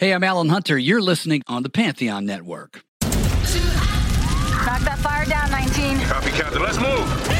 Hey, I'm Alan Hunter. You're listening on the Pantheon Network. Knock that fire down, 19. Copy, Captain. Let's move.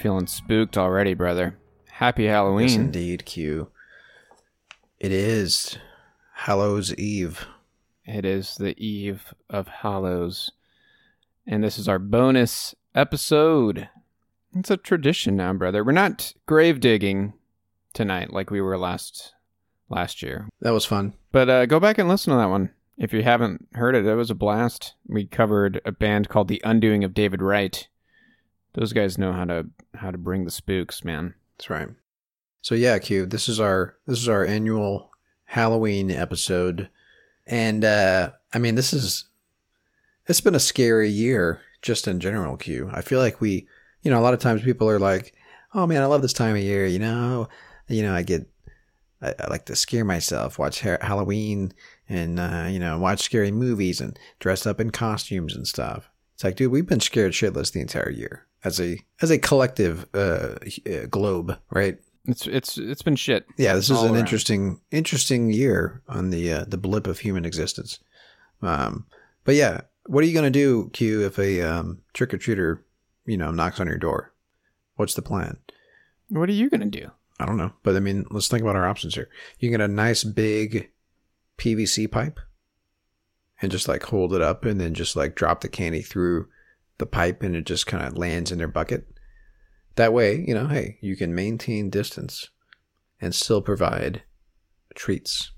Feeling spooked already, brother. Happy Halloween. Yes, indeed, Q. It is Hallows Eve. It is the eve of Hallows. And this is our bonus episode. It's a tradition now, brother. We're not grave digging tonight like we were last last year. That was fun. But uh, go back and listen to that one. If you haven't heard it, it was a blast. We covered a band called The Undoing of David Wright. Those guys know how to how to bring the spooks, man. That's right. So yeah, Q. This is our this is our annual Halloween episode, and uh I mean this is it's been a scary year just in general. Q. I feel like we, you know, a lot of times people are like, "Oh man, I love this time of year." You know, you know, I get I, I like to scare myself, watch ha- Halloween, and uh, you know, watch scary movies and dress up in costumes and stuff. It's like, dude, we've been scared shitless the entire year as a as a collective uh, uh, globe, right? It's it's it's been shit. Yeah, this is an around. interesting interesting year on the uh, the blip of human existence. Um, but yeah, what are you gonna do, Q, if a um, trick or treater, you know, knocks on your door? What's the plan? What are you gonna do? I don't know, but I mean, let's think about our options here. You can get a nice big PVC pipe and just like hold it up, and then just like drop the candy through the pipe, and it just kind of lands in their bucket. That way, you know, hey, you can maintain distance and still provide treats.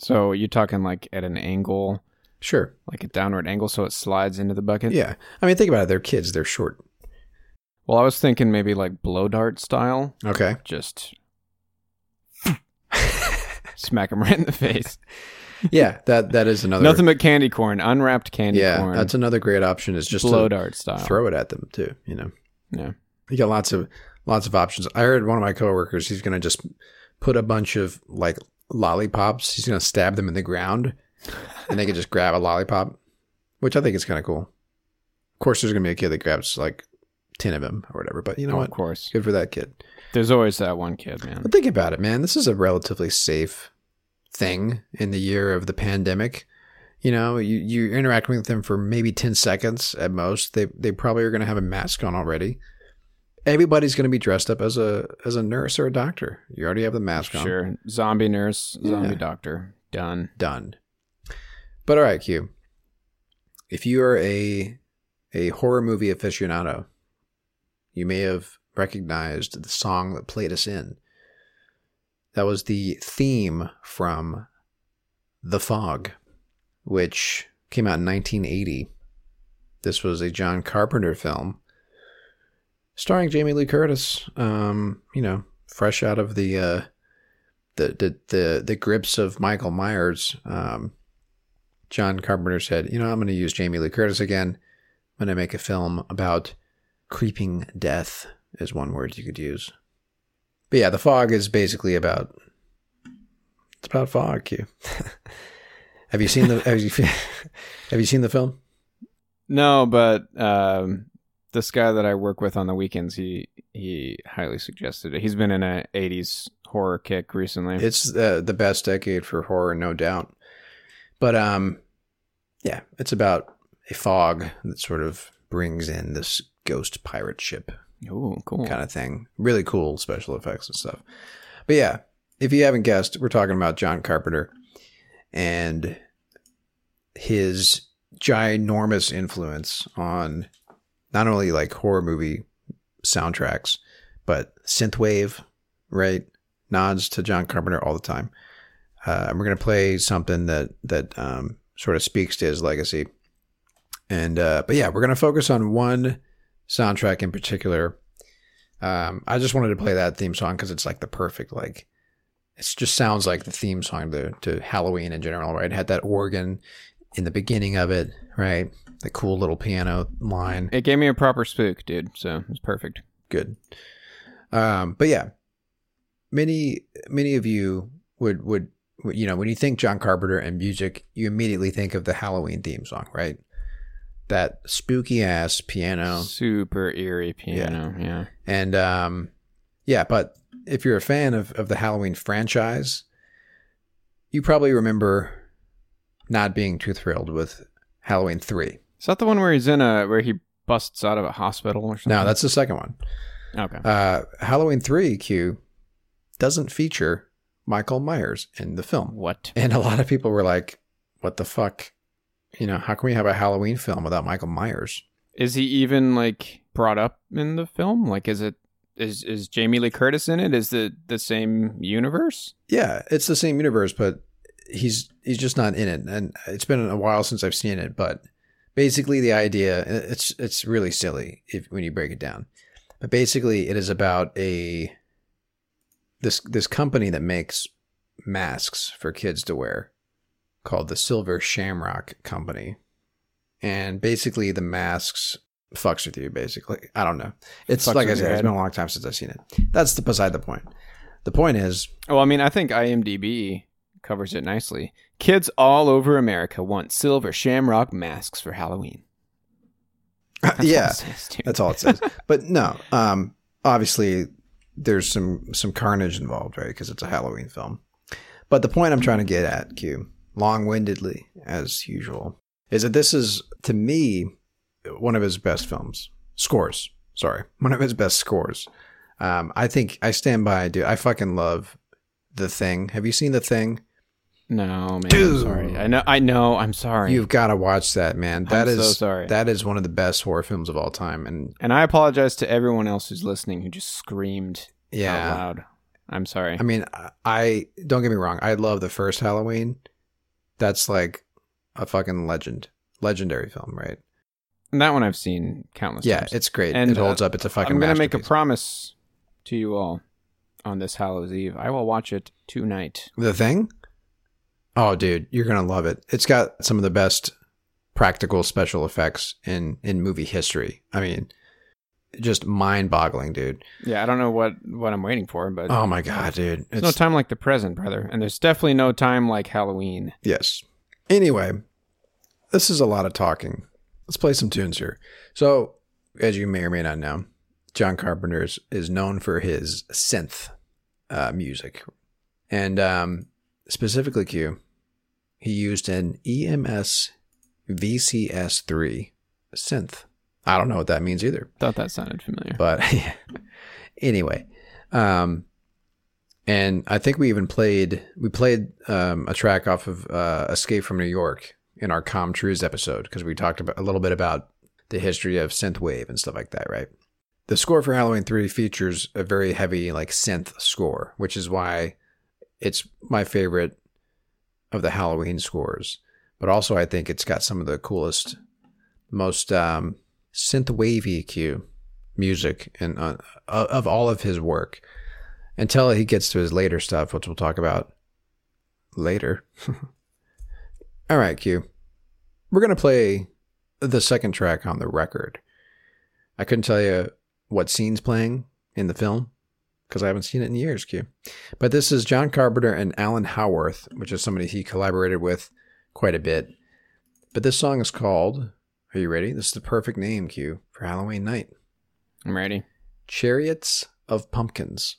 So you're talking like at an angle, Sure. like a downward angle, so it slides into the bucket. Yeah. I mean, think about it. They're kids. They're short. Well, I was thinking maybe like blow dart style, Okay. just smack them right in the face. Yeah. That that is another. Nothing but candy corn, unwrapped candy yeah. corn. That's another great option. Is just blow to dart style. throw it at them too. You know. Yeah. You got lots of lots of options. I heard one of my coworkers. He's gonna just put a bunch of like lollipops. He's gonna stab them in the ground, and they can just grab a lollipop, which I think is kind of cool. Of course, there's gonna be a kid that grabs like ten of them or whatever. But you know Oh, what? Of course. Good for that kid. There's always that one kid, man. But think about it, man. This is a relatively safe thing in the year of the pandemic. You know, you, you're interacting with them for maybe 10 seconds at most. They, they probably are going to have a mask on already. Everybody's going to be dressed up as a as a nurse or a doctor. You already have the mask on. Sure. Zombie nurse, zombie Yeah. doctor. Done. Done. But all right, Q. If you are a a horror movie aficionado, you may have recognized the song that played us in. That was the theme from The Fog, which came out in 1980. This was a John Carpenter film starring Jamie Lee Curtis. Um, you know, fresh out of the uh, the the the, the grips of Michael Myers. Um, John Carpenter said, "You know, I'm going to use Jamie Lee Curtis again. I'm going to make a film about creeping death." Is one word you could use. But yeah, the fog is basically about. It's about fog. Q. have you seen the have you, have you seen the film? No, but um, this guy that I work with on the weekends, he he highly suggested it. He's been in a '80s horror kick recently. It's uh, the best decade for horror, no doubt. But um, yeah, it's about a fog that sort of brings in this ghost pirate ship Ooh, cool. kind of thing. Really cool special effects and stuff. But yeah, if you haven't guessed, we're talking about John Carpenter and his ginormous influence on not only like horror movie soundtracks, but synthwave, right? Nods to John Carpenter all the time. Uh, and we're gonna play something that that um, sort of speaks to his legacy. And uh, but yeah, we're gonna focus on one soundtrack in particular. Um, I just wanted to play that theme song because it's like the perfect like. It just sounds like the theme song to, to Halloween in general, right? It had that organ in the beginning of it, right? The cool little piano line. It gave me a proper spook, dude. So it was perfect. Good. Um, but yeah, many many of you would would you know when you think John Carpenter and music, you immediately think of the Halloween theme song, right? That spooky ass piano, Super eerie piano. Yeah. and um, yeah. But if you're a fan of of the Halloween franchise, you probably remember not being too thrilled with Halloween three. Is that the one where he's in a where he busts out of a hospital or something? No, that's the second one. okay. Uh, Halloween 3 Q doesn't feature Michael Myers in the film. what? And a lot of people were like, what the fuck? You know, how can we have a Halloween film without Michael Myers? Is he even like brought up in the film? Like, is it is is Jamie Lee Curtis in it? Is it the same universe? Yeah, it's the same universe, but he's he's just not in it. And it's been a while since I've seen it, but basically the idea it's it's really silly if when you break it down. But basically it is about a this this company that makes masks for kids to wear called the Silver Shamrock Company. And basically the masks fucks with you basically. I don't know. It's Fucks like I said, it's been a long time since I've seen it. That's the beside the point. The point is Well, I mean, I think IMDb covers it nicely. Kids all over America want silver shamrock masks for Halloween. That's yeah, it says, that's all it says. but no, um, obviously there's some some carnage involved, right? Because it's a Halloween film. But the point I'm trying to get at, Q, long-windedly as usual, is that this is to me one of his best films. Scores, sorry, one of his best scores. Um, I think I stand by, dude. I fucking love the thing. Have you seen the thing? No, man. Dude. I'm sorry. I know. I know. I'm sorry. You've got to watch that, man. That I'm is so sorry. that is one of the best horror films of all time, and and I apologize to everyone else who's listening who just screamed yeah, out loud. I'm sorry. I mean, I- I don't get me wrong. I love the first Halloween. That's like a fucking legend, legendary film, right? And that one I've seen countless Yeah, times. it's great. And, it holds uh, up. It's a fucking. I'm gonna make a promise to you all on this Hallows Eve. I will watch it tonight. The thing. Oh, dude, you're gonna love it. It's got some of the best practical special effects in in movie history. I mean, just mind-boggling, dude. Yeah, I don't know what what I'm waiting for, but Oh my god, dude. there's no time like the present, brother, and there's definitely no time like Halloween. Yes. Anyway, this is a lot of talking. Let's play some tunes here. So, as you may or may not know, John Carpenter is, is known for his synth uh, music. And um, specifically, Q, he used an EMS VCS3 synth. I don't know what that means either. Thought that sounded familiar. But anyway, um, and I think we even played we played um, a track off of uh, Escape from New York in our Com Trues episode because we talked about a little bit about the history of synthwave and stuff like that, right? The score for Halloween Three features a very heavy like synth score, which is why it's my favorite of the Halloween scores. But also, I think it's got some of the coolest, most um, synth wavy cue music and uh, of all of his work until he gets to his later stuff, which we'll talk about later. all right, Q. We're gonna play the second track on the record. I couldn't tell you what scene's playing in the film because I haven't seen it in years, Q. But this is John Carpenter and Alan Howarth, which is somebody he collaborated with quite a bit. But this song is called. Are you ready? This is the perfect name, Q, for Halloween night. I'm ready. Chariots of Pumpkins.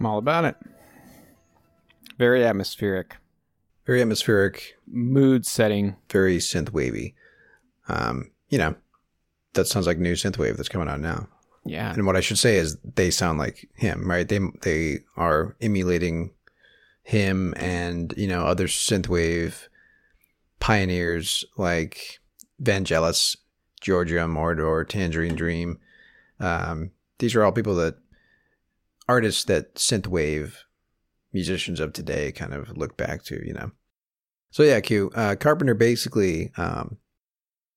I'm all about it. Very atmospheric, Very atmospheric, mood setting. very synth wavy. Um, you know, that sounds like new synth wave that's coming out now. Yeah. And what I should say is they sound like him, right? They they are emulating him and you know other synthwave pioneers like Vangelis, Giorgio Moroder, Tangerine Dream. Um, these are all people that artists that synthwave musicians of today kind of look back to, you know. So yeah, Q uh, Carpenter basically um,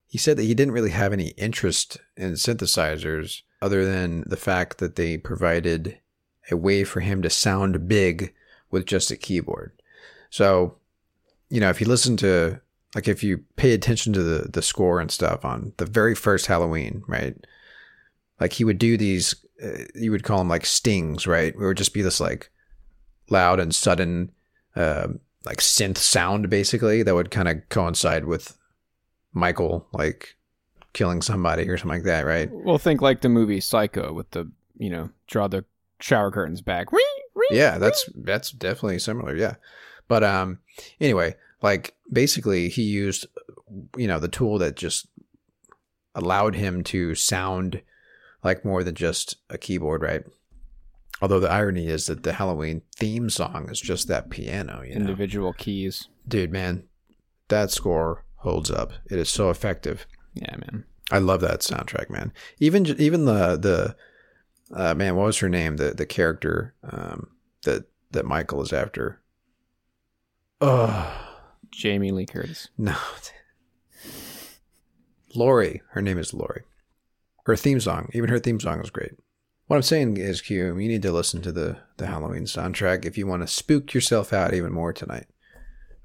he said that he didn't really have any interest in synthesizers other than the fact that they provided a way for him to sound big with just a keyboard. So, you know, if you listen to like if you pay attention to the the score and stuff on the very first Halloween, right? Like he would do these uh, you would call them like stings, right? It would just be this like loud and sudden uh, like synth sound basically that would kind of coincide with Michael like killing somebody or something like that, right? Well, think like the movie Psycho with the, you know, draw the shower curtains back. Yeah, that's that's definitely similar, yeah. But um anyway, like basically he used you know the tool that just allowed him to sound like more than just a keyboard, right? Although the irony is that the Halloween theme song is just that piano, you know. Individual keys. Dude, man, that score holds up. It is so effective. Yeah, man. I love that soundtrack, man. Even even the the uh, man, what was her name? The the character um, that that Michael is after. Oh Jamie Lee Curtis. no, Laurie. Her name is Laurie. Her theme song, even her theme song, is great. What I'm saying is, Q, you need to listen to the the Halloween soundtrack if you want to spook yourself out even more tonight.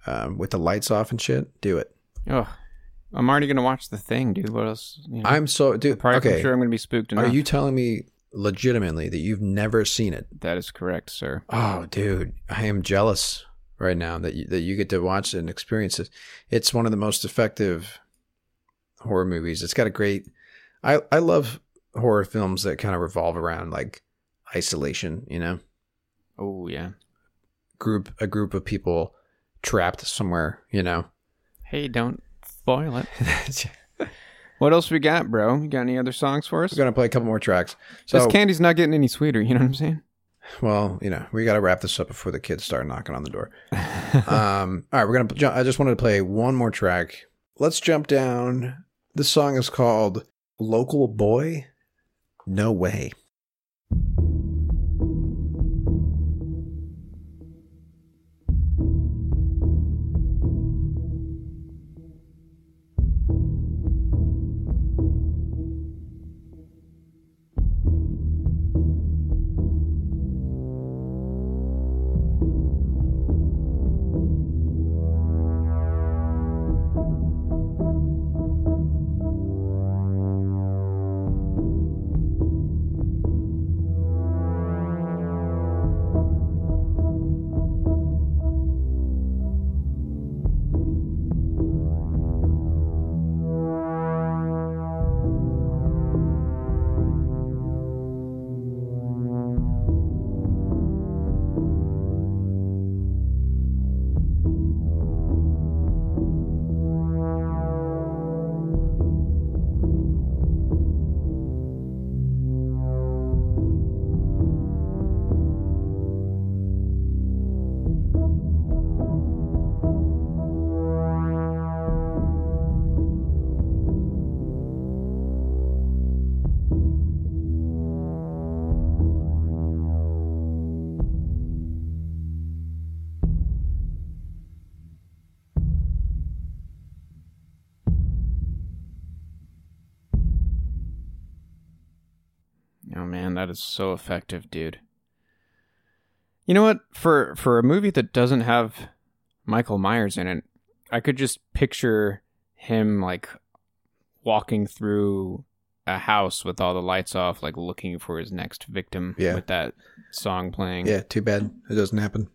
Um, with the lights off and shit, do it. Oh, I'm already gonna watch the thing, dude. What else? You know, I'm so dude. okay, I'm sure I'm gonna be spooked enough. are you telling me legitimately that you've never seen it? That is correct, sir. Oh, dude, I am jealous right now that you, that you get to watch it and experience it. It's one of the most effective horror movies. It's got a great. I I love horror films that kind of revolve around like isolation. You know, Oh yeah. group a group of people trapped somewhere. You know. Hey, don't spoil it. What else we got, bro? You got any other songs for us? We're gonna play a couple more tracks. So, this candy's not getting any sweeter. You know what I'm saying? well, you know, we got to wrap this up before the kids start knocking on the door. um, all right, we're gonna. I just wanted to play one more track. Let's jump down. This song is called "Local Boy." No way. That is so effective, dude. You know what? For for a movie that doesn't have Michael Myers in it, I could just picture him like walking through a house with all the lights off, like looking for his next victim Yeah. with that song playing. Yeah, too bad it doesn't happen.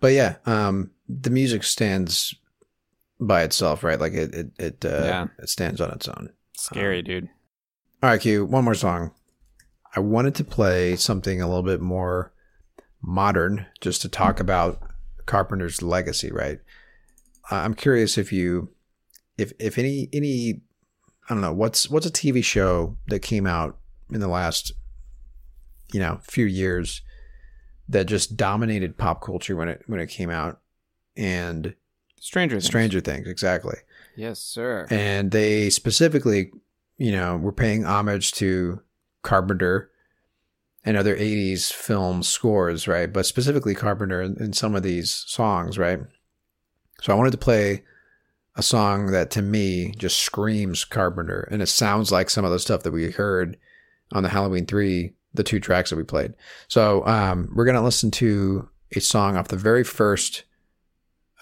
But yeah, um, the music stands by itself, right? Like it, it, it, uh, Yeah. it stands on its own. Scary, dude. All right, Q. One more song. I wanted to play something a little bit more modern just to talk about Carpenter's legacy, right? I'm curious if you, if if any any, I don't know what's what's a TV show that came out in the last, you know, few years that just dominated pop culture when it when it came out, and Stranger Things. Stranger Things exactly Yes, sir. and they specifically, you know, were paying homage to Carpenter and other 80s film scores, right? But specifically Carpenter in, some of these songs, right? So I wanted to play a song that to me just screams Carpenter and it sounds like some of the stuff that we heard on the Halloween 3, the two tracks that we played. So um, we're going to listen to a song off the very first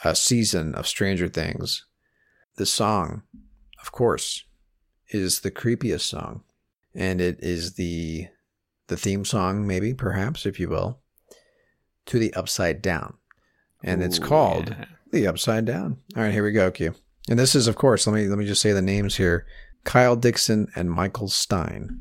uh, season of Stranger Things the song, of course, is the creepiest song, and it is the the theme song, maybe, perhaps, if you will, to the Upside Down, and it's called yeah. the Upside Down. All right, here we go, Q. And this is, of course, let me let me just say the names here: Kyle Dixon and Michael Stein.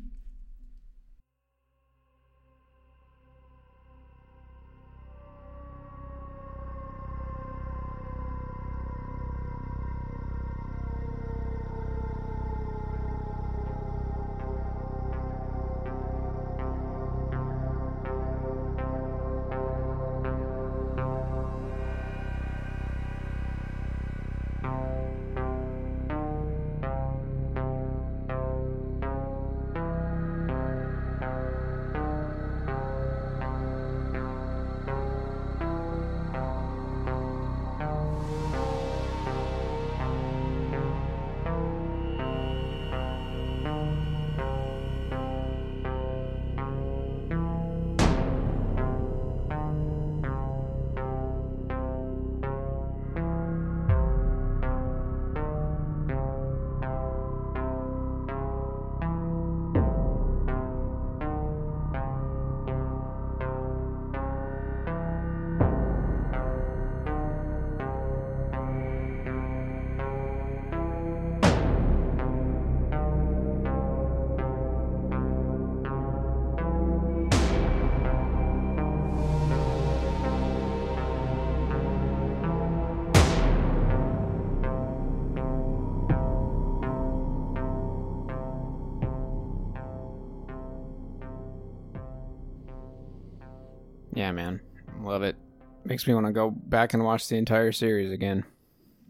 Yeah, man. Love it. Makes me want to go back and watch the entire series again.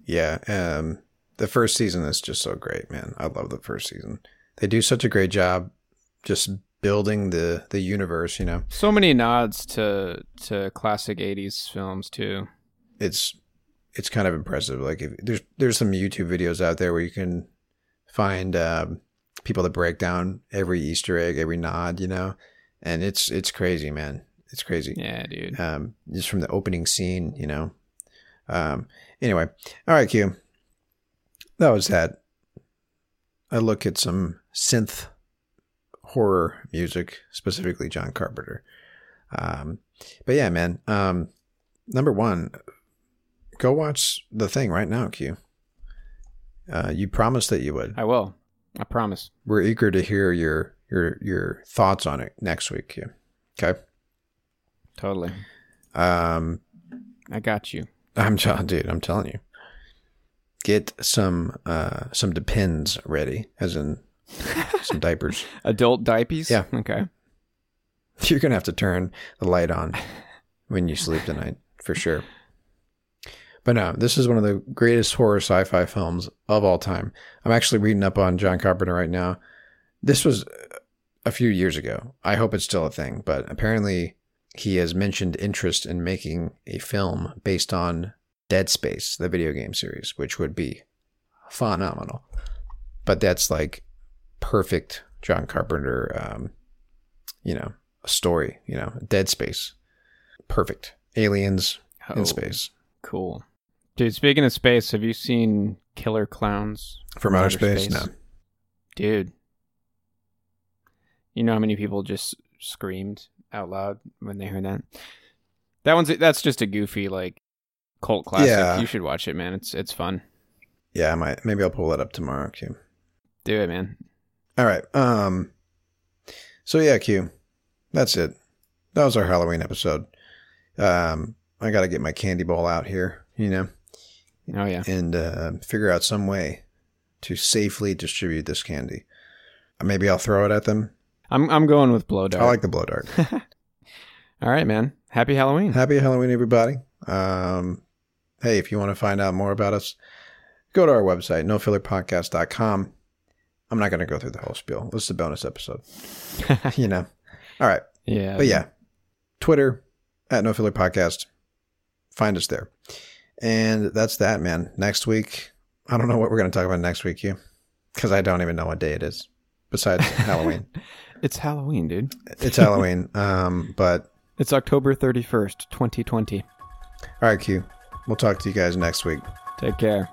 Yeah, um, the first season is just so great, man. I love the first season. They do such a great job just building the the universe. You know, So many nods to to classic 80s films too. it's it's kind of impressive. Like if there's there's some YouTube videos out there where you can find um, people that break down every Easter egg, every nod, you know, and it's it's crazy, man. It's crazy. Yeah, dude. Um, just from the opening scene, you know. Um, anyway, all right, Q. That was that. I look at some synth horror music, specifically John Carpenter. Um, but yeah, man. Um, number one, go watch the thing right now, Q. Uh, you promised that you would. I will. I promise. We're eager to hear your your your thoughts on it next week, Q. Okay. Totally. Um, I got you. I'm John, dude. I'm telling you. Get some uh some depends ready, as in some diapers. Adult diapers? Yeah. Okay. You're gonna have to turn the light on when you sleep tonight, for sure. But no, this is one of the greatest horror sci-fi films of all time. I'm actually reading up on John Carpenter right now. This was a few years ago. I hope it's still a thing, but apparently he has mentioned interest in making a film based on Dead Space, the video game series, which would be phenomenal. But that's like perfect John Carpenter, um, you know, a story, you know, Dead Space. Perfect. Aliens Oh, in space. Cool. Dude, speaking of space, have you seen Killer Clowns From outer space? No. Dude. You know how many people just screamed out loud when they heard that? That one's that's just a goofy like cult classic. Yeah. You should watch it, man. It's it's fun. Yeah, I might. Maybe I'll pull that up tomorrow, Q. Do it, man. All right. Um. So yeah, Q. That's it. That was our Halloween episode. Um, I got to get my candy bowl out here, you know, Oh yeah. and uh, figure out some way to safely distribute this candy. Maybe I'll throw it at them. I'm I'm going with blow dart. I like the blow dart. All right, man. Happy Halloween. Happy Halloween, everybody. Um, hey, if you want to find out more about us, go to our website, nofillerpodcast.com. I'm not going to go through the whole spiel. This is a bonus episode. you know. All right. yeah. But yeah, Twitter at No Filler Podcast. Find us there. And that's that, man. Next week, I don't know what we're going to talk about next week, you, because I don't even know what day it is besides Halloween. It's Halloween, dude. It's Halloween. Um, but It's October 31st, 2020. all right, Q. We'll talk to you guys next week. Take care.